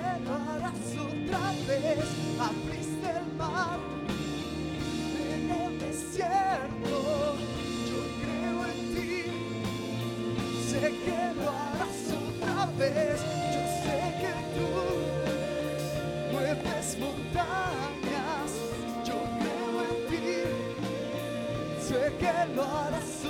cerrarás otra vez, abriste el mar en el desierto. Yo creo en ti, sé que lo harás otra vez. Yo sé que tú mueves montañas. Yo creo en ti, sé que lo harás otra vez.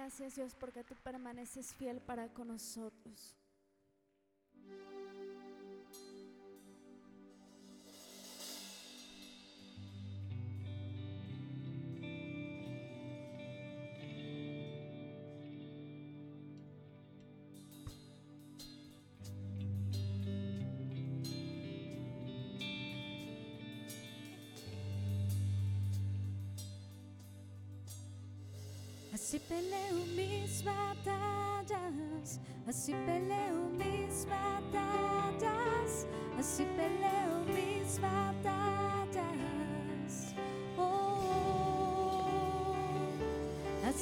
Gracias Dios porque tú permaneces fiel para con nosotros.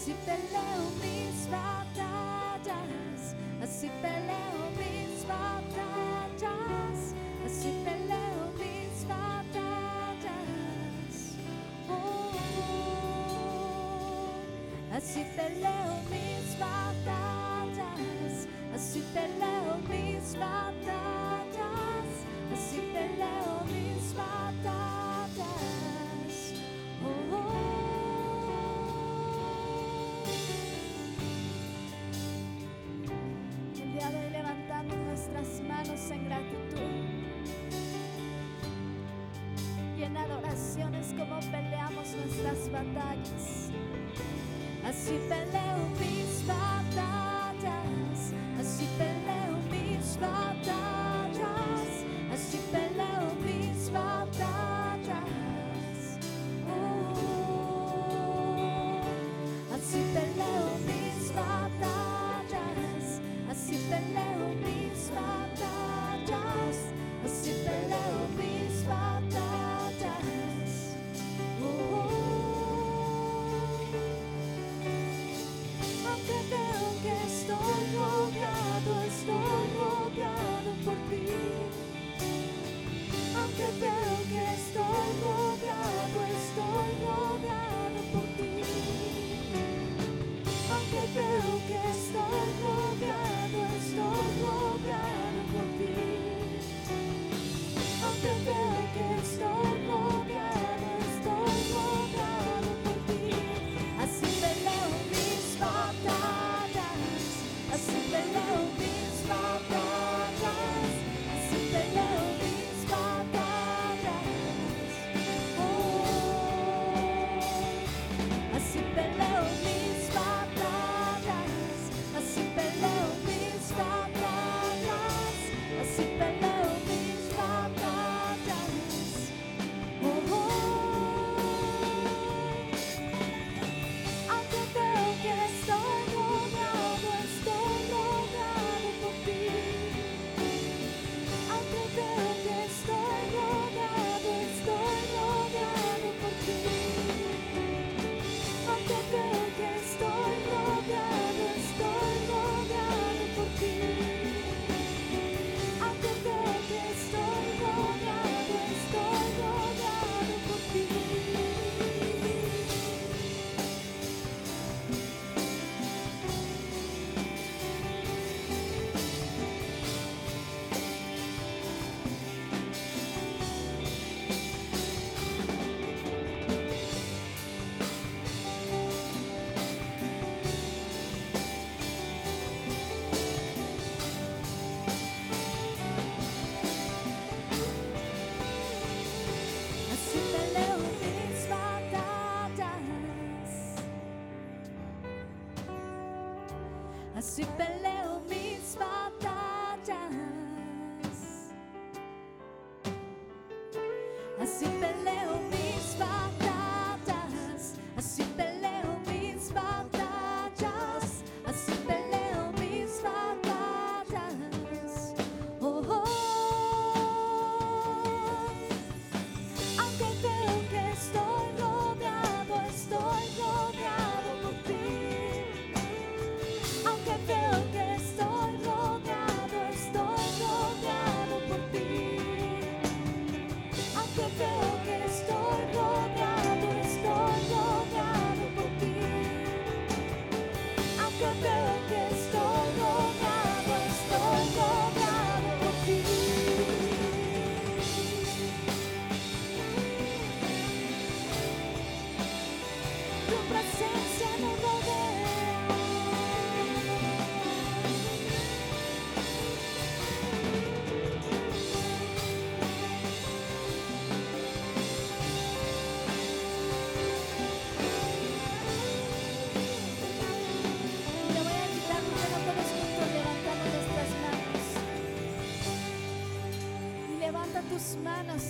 Así peleo mis batallas, así peleo mis batallas, así peleo mis batallas. Oh, oh. Así peleo mis batallas, así peleo mis Assim A Cipela o principal.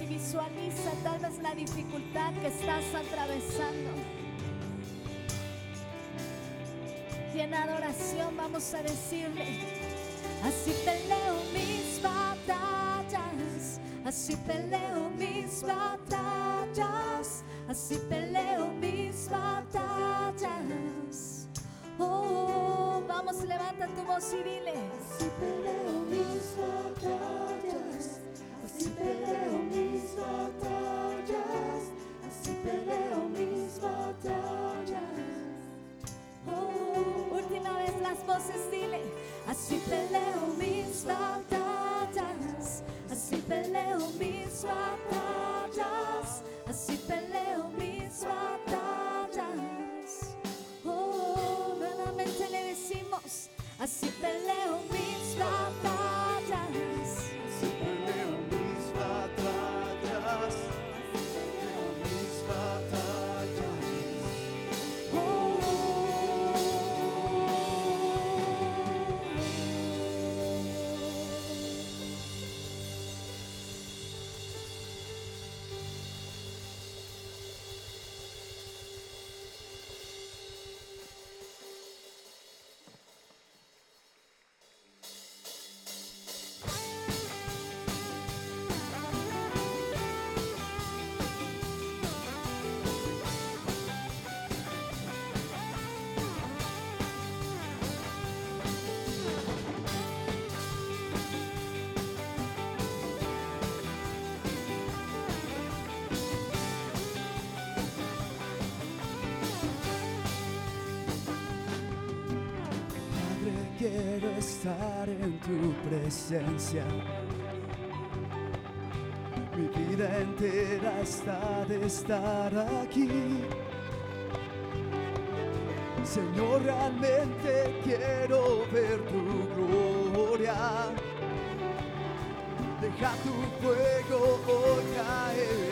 y visualiza tal vez la dificultad que estás atravesando. Y en adoración vamos a decirle, así peleo mis batallas, así peleo mis batallas, así peleo mis batallas. Oh, vamos, levanta tu voz y dile. Quiero estar en tu presencia. Mi vida entera está de estar aquí. Señor, realmente quiero ver tu gloria. Deja tu fuego hoy caer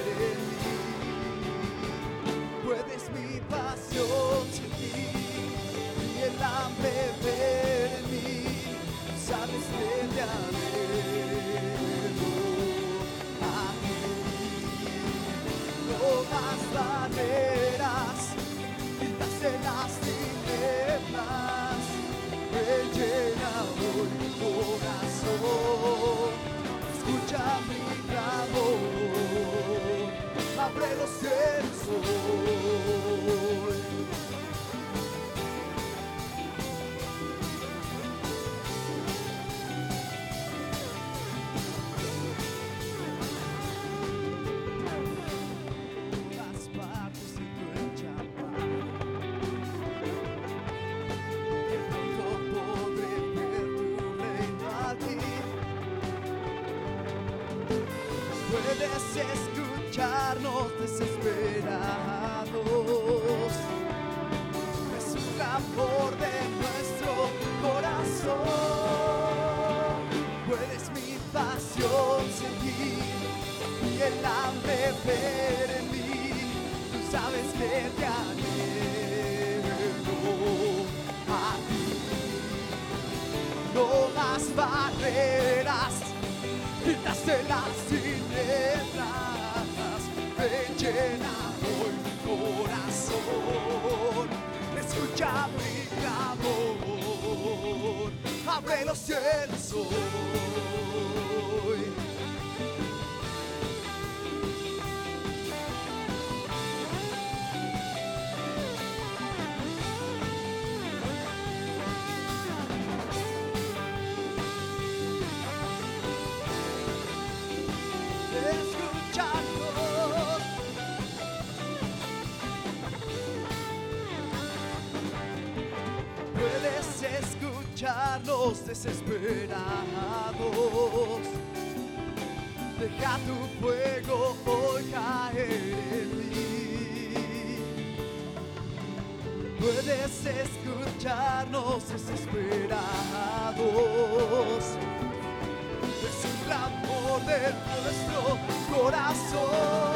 escucharnos desesperados. Es un clamor de nuestro corazón. Puedes mi pasión sentir y el hambre ver en mí. Tú sabes que te anhelo a ti. No más barreras, quitaste las tinieblas, me llena hoy mi corazón. Escucha mi clamor, abre los cielos. Escucharnos desesperados. Deja tu fuego hoy caer en mí. Puedes escucharnos desesperados es un clamor de nuestro corazón.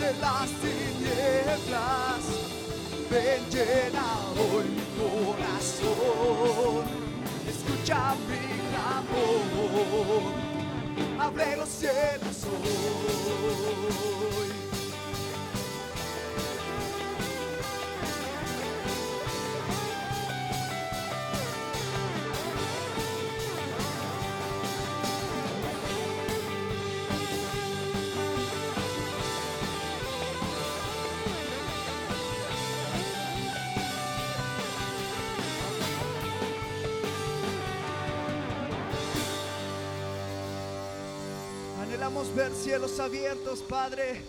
Quitaste las tinieblas. Ven, llena hoy mi corazón. Escucha mi clamor. Abre los cielos hoy. Cielos abiertos, Padre.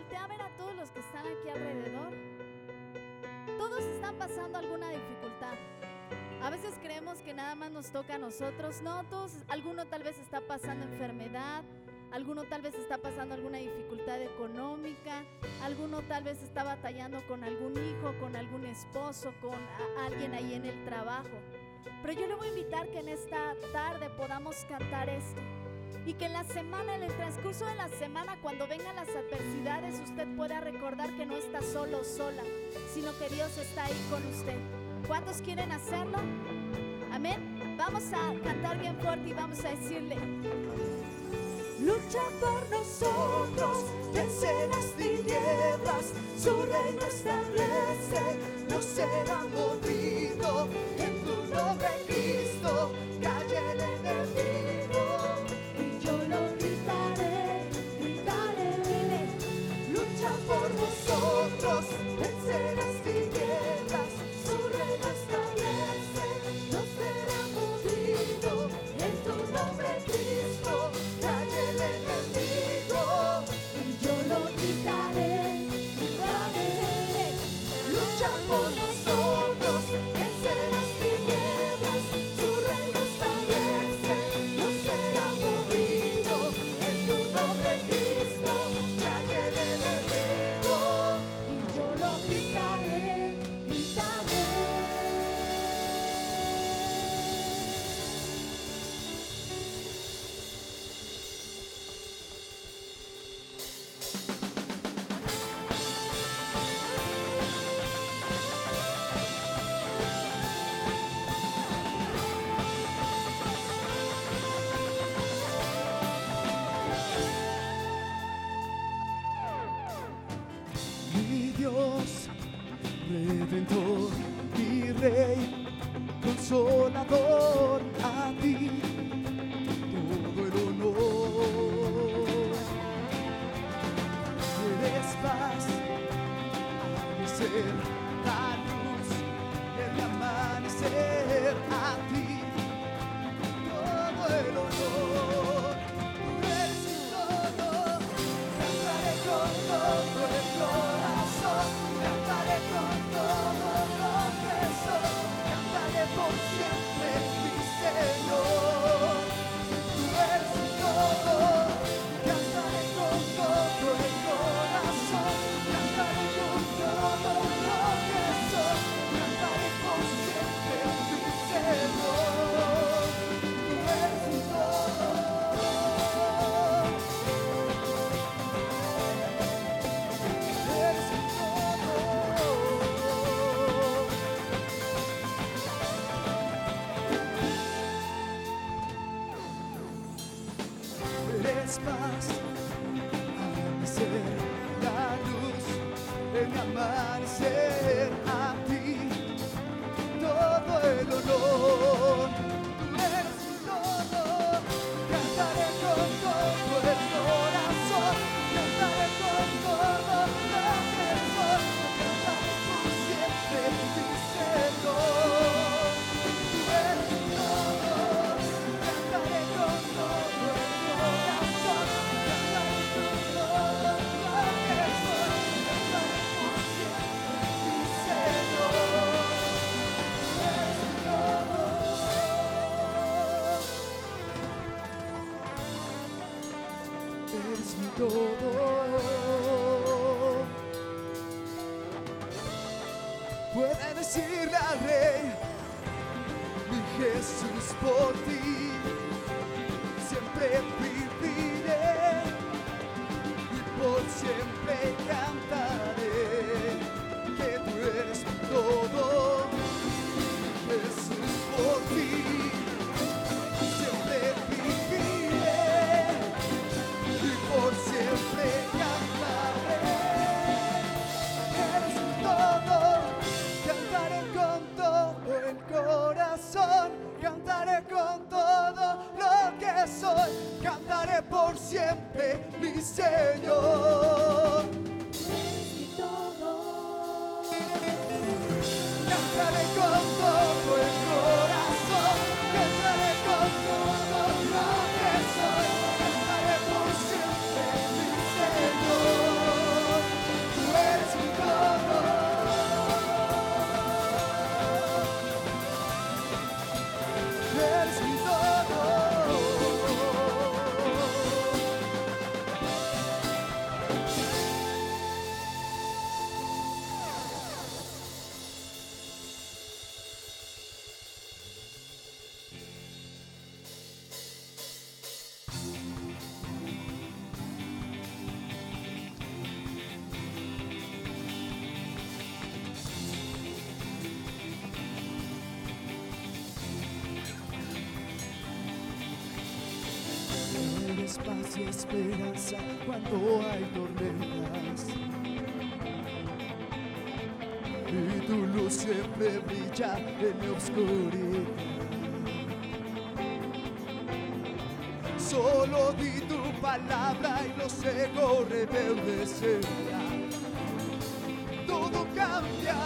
Voltea a ver a todos los que están aquí alrededor. Todos están pasando alguna dificultad. A veces creemos que nada más nos toca a nosotros. No, todos, alguno tal vez está pasando enfermedad, alguno tal vez está pasando alguna dificultad económica, alguno tal vez está batallando con algún hijo, con algún esposo, con alguien ahí en el trabajo. Pero yo le voy a invitar que en esta tarde podamos cantar esto. Y que en la semana, en el transcurso de la semana, cuando vengan las adversidades, usted pueda recordar que no está solo sola, sino que Dios está ahí con usted. ¿Cuántos quieren hacerlo? Amén. Vamos a cantar bien fuerte y vamos a decirle, Lucha por nosotros, vence las tinieblas, su reino establece, no será movido. En tu nombre, esperanza cuando hay tormentas. Y tu luz siempre brilla en mi oscuridad. Solo di tu palabra y los ego rebeldes será. Todo cambia.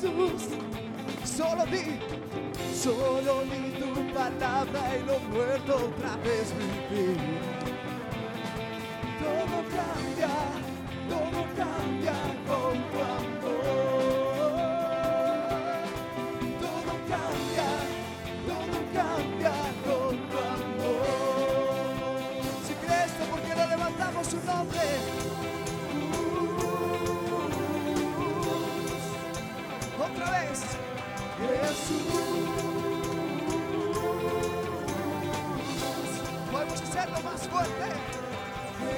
Jesús. Solo di, solo di tu palabra y lo muerto otra vez vivir. Jesus. Vamos dizer, certo, mas foi, né?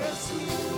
Jesus.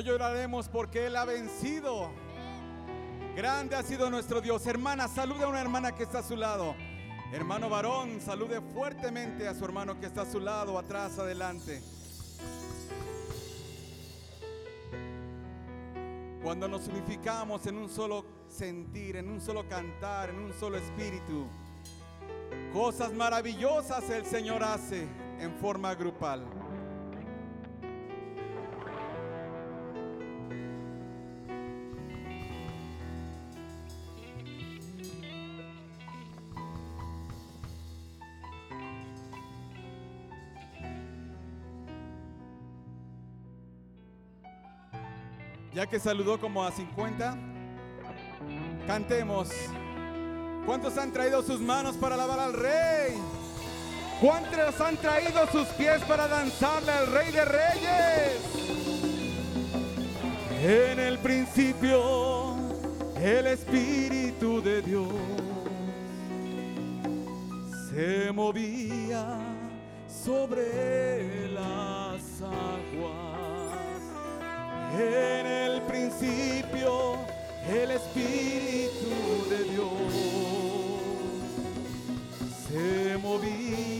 No lloraremos porque Él ha vencido. Grande ha sido nuestro Dios. Hermana, salude a una hermana que está a su lado. Hermano varón, salude fuertemente a su hermano que está a su lado, atrás, adelante. Cuando nos unificamos en un solo sentir, en un solo cantar, en un solo espíritu, cosas maravillosas el Señor hace en forma grupal. Ya que saludó como a 50, cantemos. ¿Cuántos han traído sus manos para alabar al Rey? ¿Cuántos han traído sus pies para danzarle al Rey de Reyes? En el principio, el Espíritu de Dios se movía sobre las aguas. En el principio, el Espíritu de Dios se movía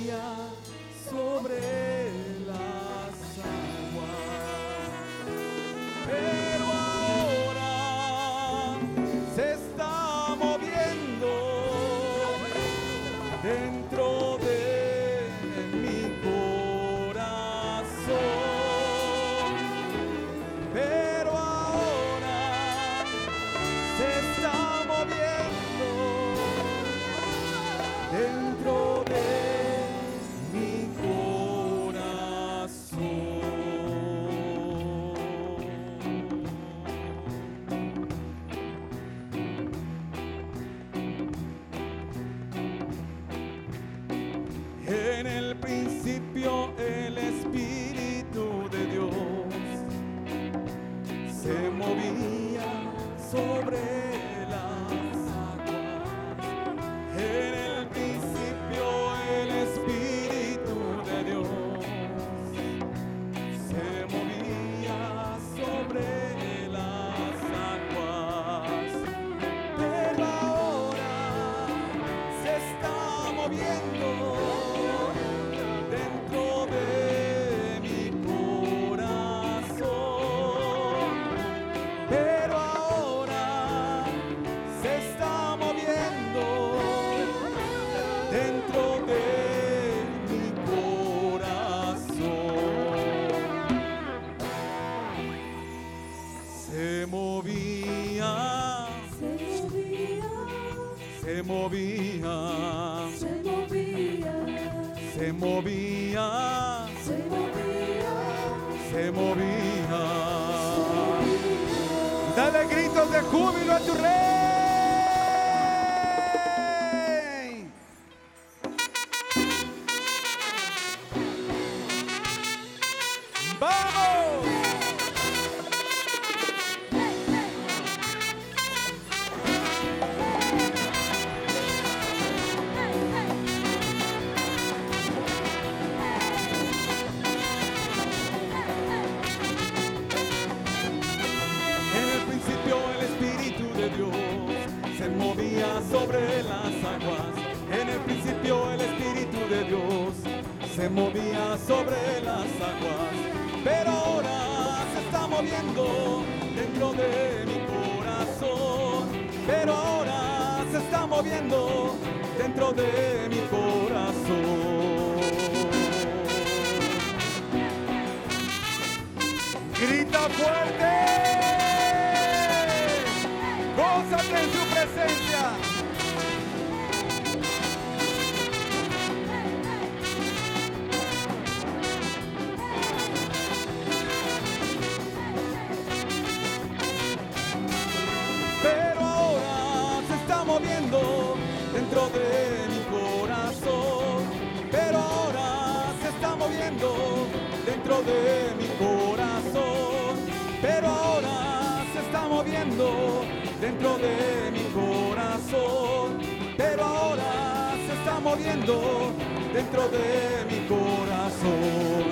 dentro de mi corazón. Pero ahora se está moviendo dentro de mi corazón.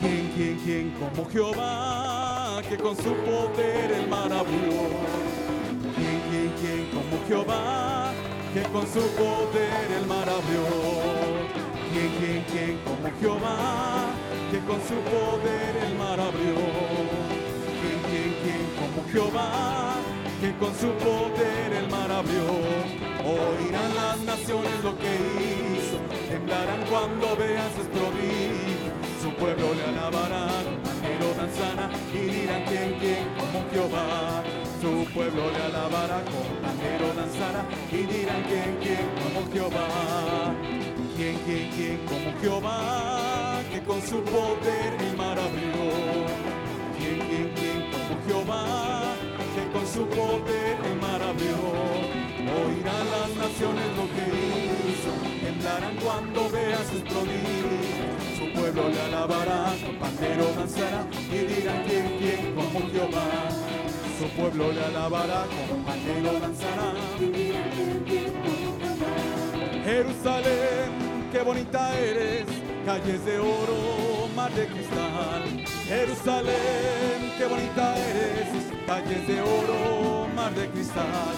¿Quién, quién, quién como Jehová, que con su poder el mar abrió? ¿Quién, quién, quién como Jehová, que con su poder el mar abrió? ¿Quién, quién, quién como Jehová, que con su poder el mar abrió? ¿Quién, quién, quién como Jehová, que con su poder el mar abrió? Oirán las naciones lo que hizo, temblarán cuando vean sus prodigios. Su pueblo le alabará, pero danzará y dirán quién, quién como Jehová. Su pueblo le alabará, con pandero danzará y dirán quién, quién como Jehová. Quién, quién, quién como Jehová, que con su poder el mar abrió. su poder te maravilló. Oirán las naciones lo que hizo, temblarán cuando veas sus prodigios. Su pueblo le alabará, su pandero danzará y dirán quién, quién como Jehová. Su pueblo le alabará, como pandero danzará y dirán quién, quién como Jerusalén, qué bonita eres, calles de oro, mar de cristal. Jerusalén qué bonita eres, calles de oro, mar de cristal.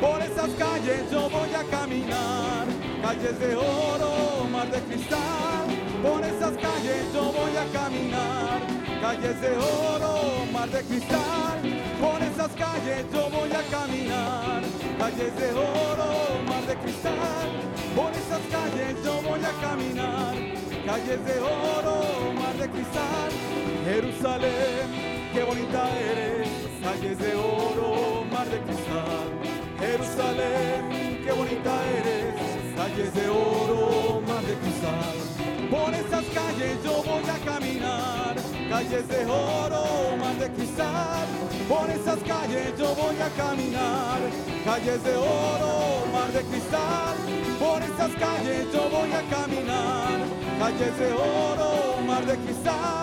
Por esas calles yo voy a caminar, calles de oro, mar de cristal. Por esas calles yo voy a caminar, calles de oro, mar de cristal. Por esas calles yo voy a caminar, calles de oro, mar de cristal. Por esas calles yo voy a caminar, calles de oro, mar de cristal. Jerusalén, qué bonita eres, calles de oro, mar de cristal. Jerusalén, qué bonita eres, calles de oro, mar de cristal. Por esas calles yo voy a caminar, calles de oro, mar de cristal. Por esas calles yo voy a caminar, calles de oro, mar de cristal. Por esas calles yo voy a caminar, calles de oro, mar de cristal.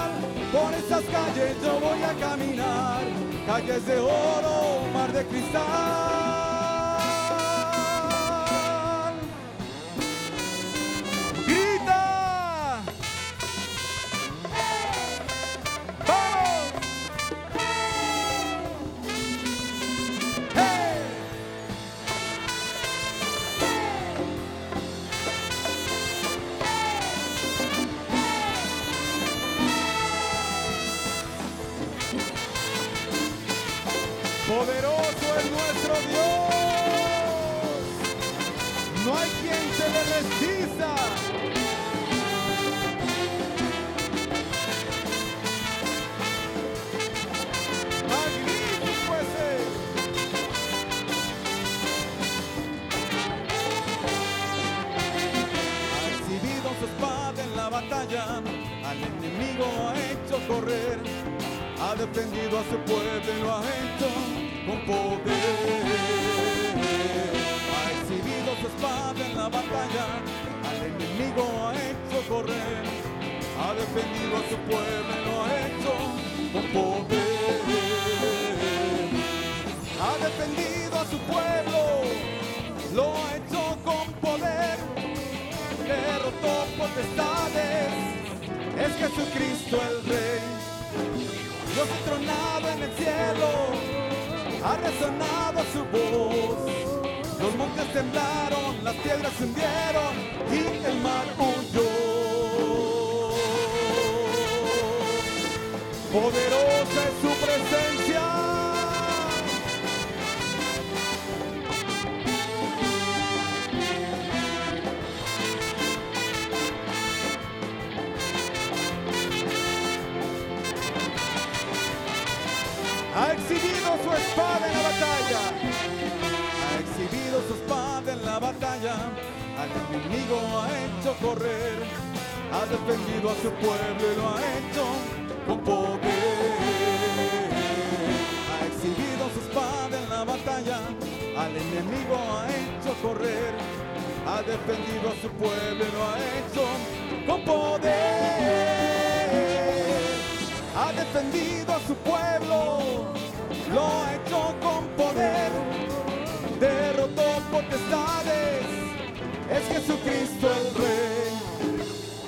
Por esas calles yo voy a caminar, calles de oro, mar de cristal. Al enemigo ha hecho correr, ha defendido a su pueblo y lo ha hecho con poder. Ha exhibido su espada en la batalla, al enemigo ha hecho correr, ha defendido a su pueblo lo ha hecho con poder. Ha defendido a su pueblo, lo ha hecho con poder derrotó potestades, es Jesucristo el Rey. Dios entronado en el cielo, ha resonado su voz. Los montes temblaron, las piedras se hundieron y el mar huyó. Poderosa es su presencia. Espada en la batalla. Ha exhibido su espada en la batalla. Al enemigo ha hecho correr. Ha defendido a su pueblo y lo ha hecho con poder. Ha exhibido su espada en la batalla. Al enemigo ha hecho correr. Ha defendido a su pueblo y lo ha hecho con poder ha defendido a su pueblo, lo ha hecho con poder, derrotó potestades, es Jesucristo el Rey.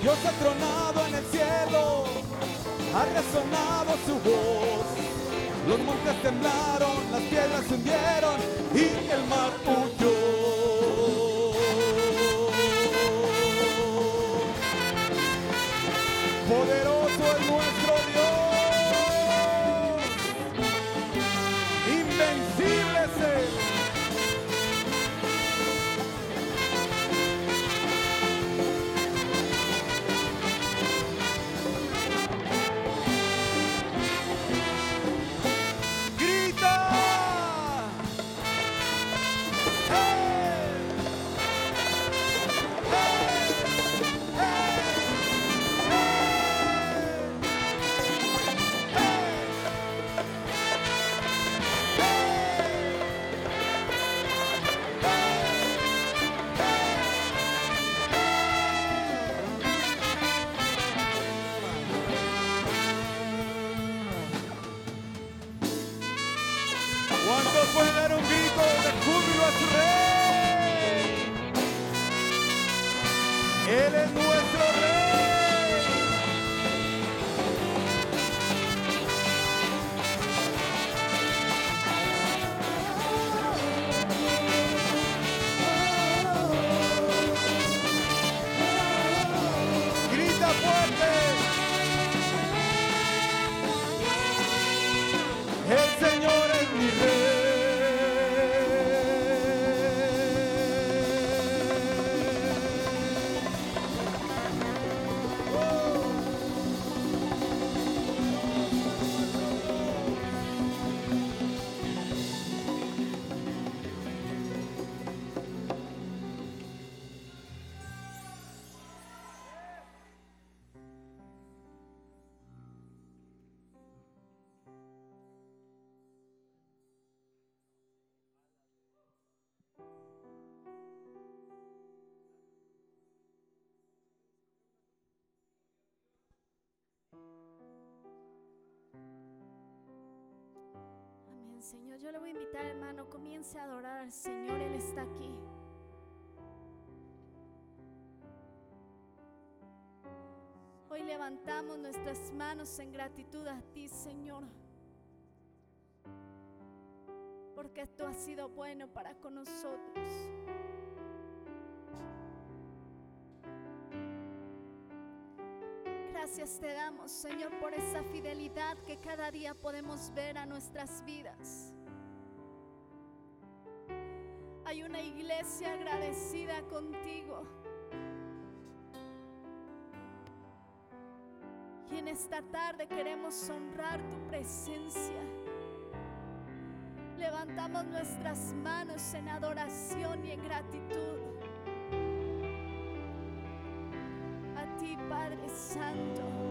Dios ha tronado en el cielo, ha resonado su voz, los montes temblaron, las piedras se hundieron y el mar huyó. Señor. Yo le voy a invitar, hermano, comience a adorar al Señor. Él está aquí. Hoy levantamos nuestras manos en gratitud a ti, Señor. Porque tú has sido bueno para con nosotros. Gracias te damos, Señor, por esa fidelidad que cada día podemos ver a nuestras vidas. Hay una iglesia agradecida contigo. Y en esta tarde queremos honrar tu presencia. Levantamos nuestras manos en adoración y en gratitud. Santo.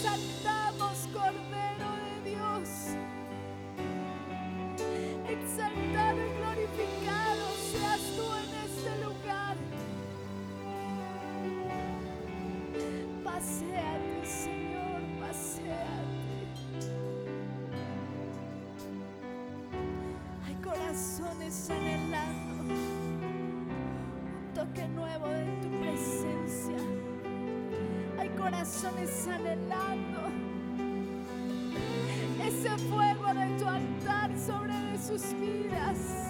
Te corazones anhelando ese fuego de tu altar sobre sus vidas.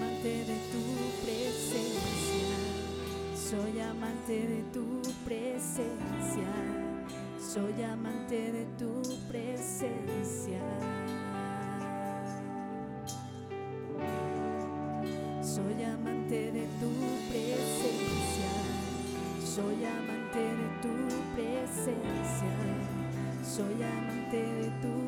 Amante de tu presencia, soy amante de tu presencia, soy amante de tu presencia. Soy amante de tu presencia, soy amante de tu presencia, soy amante de tu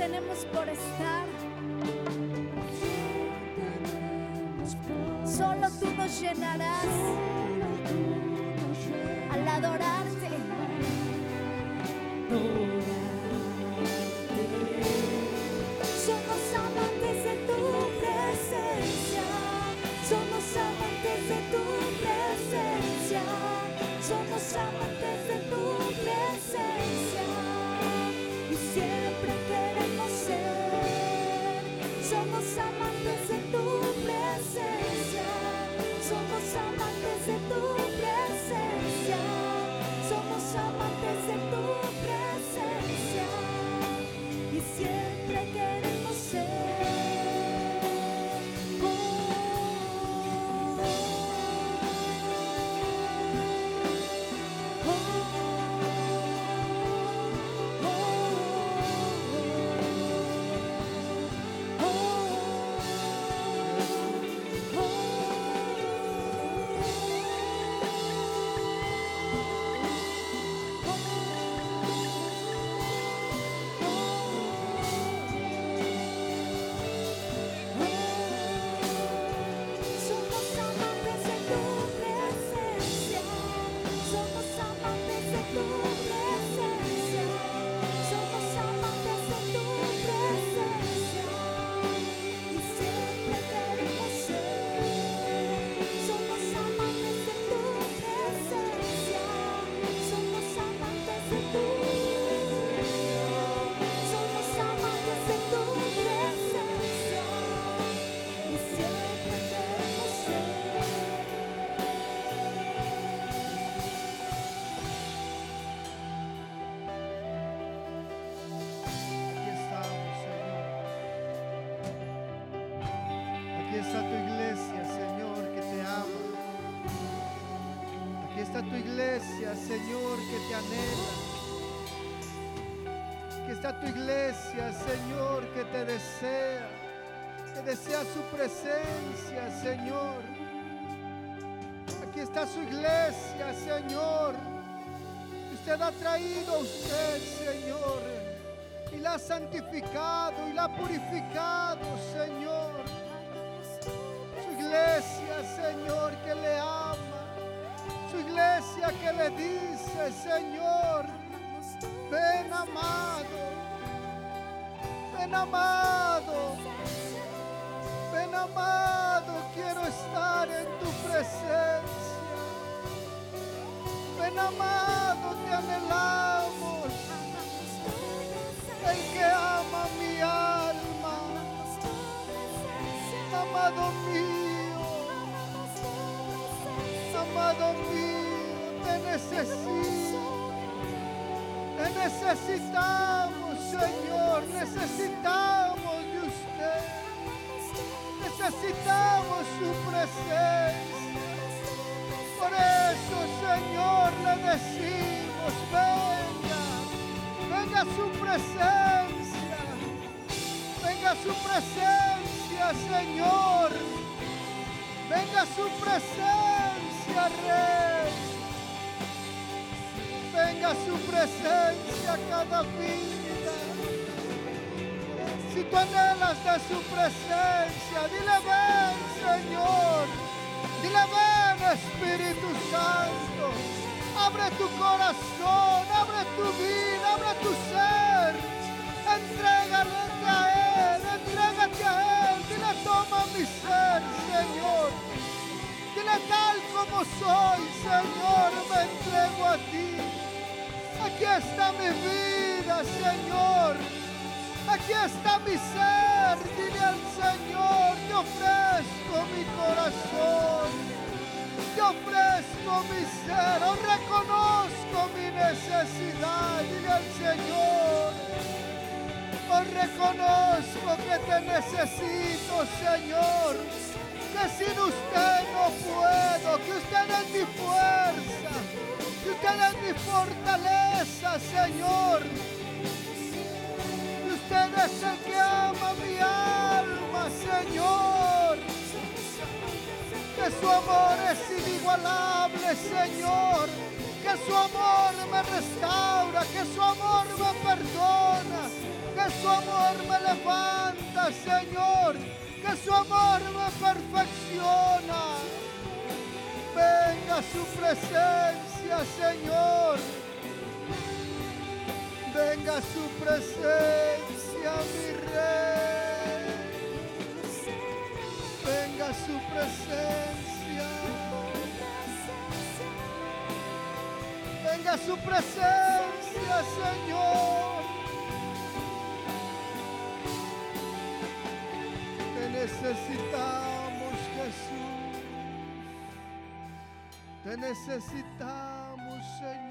tenemos por estar, solo tú nos llenarás al adorarte. Somos amantes de tu presencia, somos amantes de tu presencia, somos amantes de está tu iglesia, Señor, que te ama. Aquí está tu iglesia, Señor, que te anhela. Aquí está tu iglesia, Señor, que te desea. Que desea su presencia, Señor. Aquí está su iglesia, Señor. Usted ha traído a usted, Señor y la ha santificado y la ha purificado, Señor. Señor, que le ama. Su iglesia que le dice, Señor, ven amado, ven amado, ven amado, quiero estar en tu presencia. Ven amado, te anhelamos. El que ama mi alma, amado amado mío, te necesito, te necesitamos, Señor, necesitamos de usted, necesitamos su presencia. Por eso, Señor, le decimos, venga, venga su presencia, venga su presencia, Señor, venga su presencia, Rey, venga su presencia cada vida. Si tú anhelas de su presencia, dile ven, Señor. Dile ven, Espíritu Santo. Abre tu corazón, abre tu vida, abre tu ser. Entrégale a Él, entrégate a Él. Dile, toma mi ser, Señor. Tal como soy, Señor, me entrego a ti. Aquí está mi vida, Señor. Aquí está mi ser. Dile al Señor, te ofrezco mi corazón. Te ofrezco mi ser. Os reconozco mi necesidad. Dile al Señor. Os reconozco que te necesito, Señor. Que sin usted no puedo. Que usted es mi fuerza. Que usted es mi fortaleza, Señor. Que usted es el que ama mi alma, Señor. Que su amor es inigualable, Señor. Que su amor me restaura, que su amor me perdona, que su amor me levanta, Señor. Que su amor me perfecciona. Venga su presencia, Señor. Venga su presencia, mi rey. Venga su presencia. Venga su presencia, Señor. necesitamos, Jesús. Te necesitamos, Señor.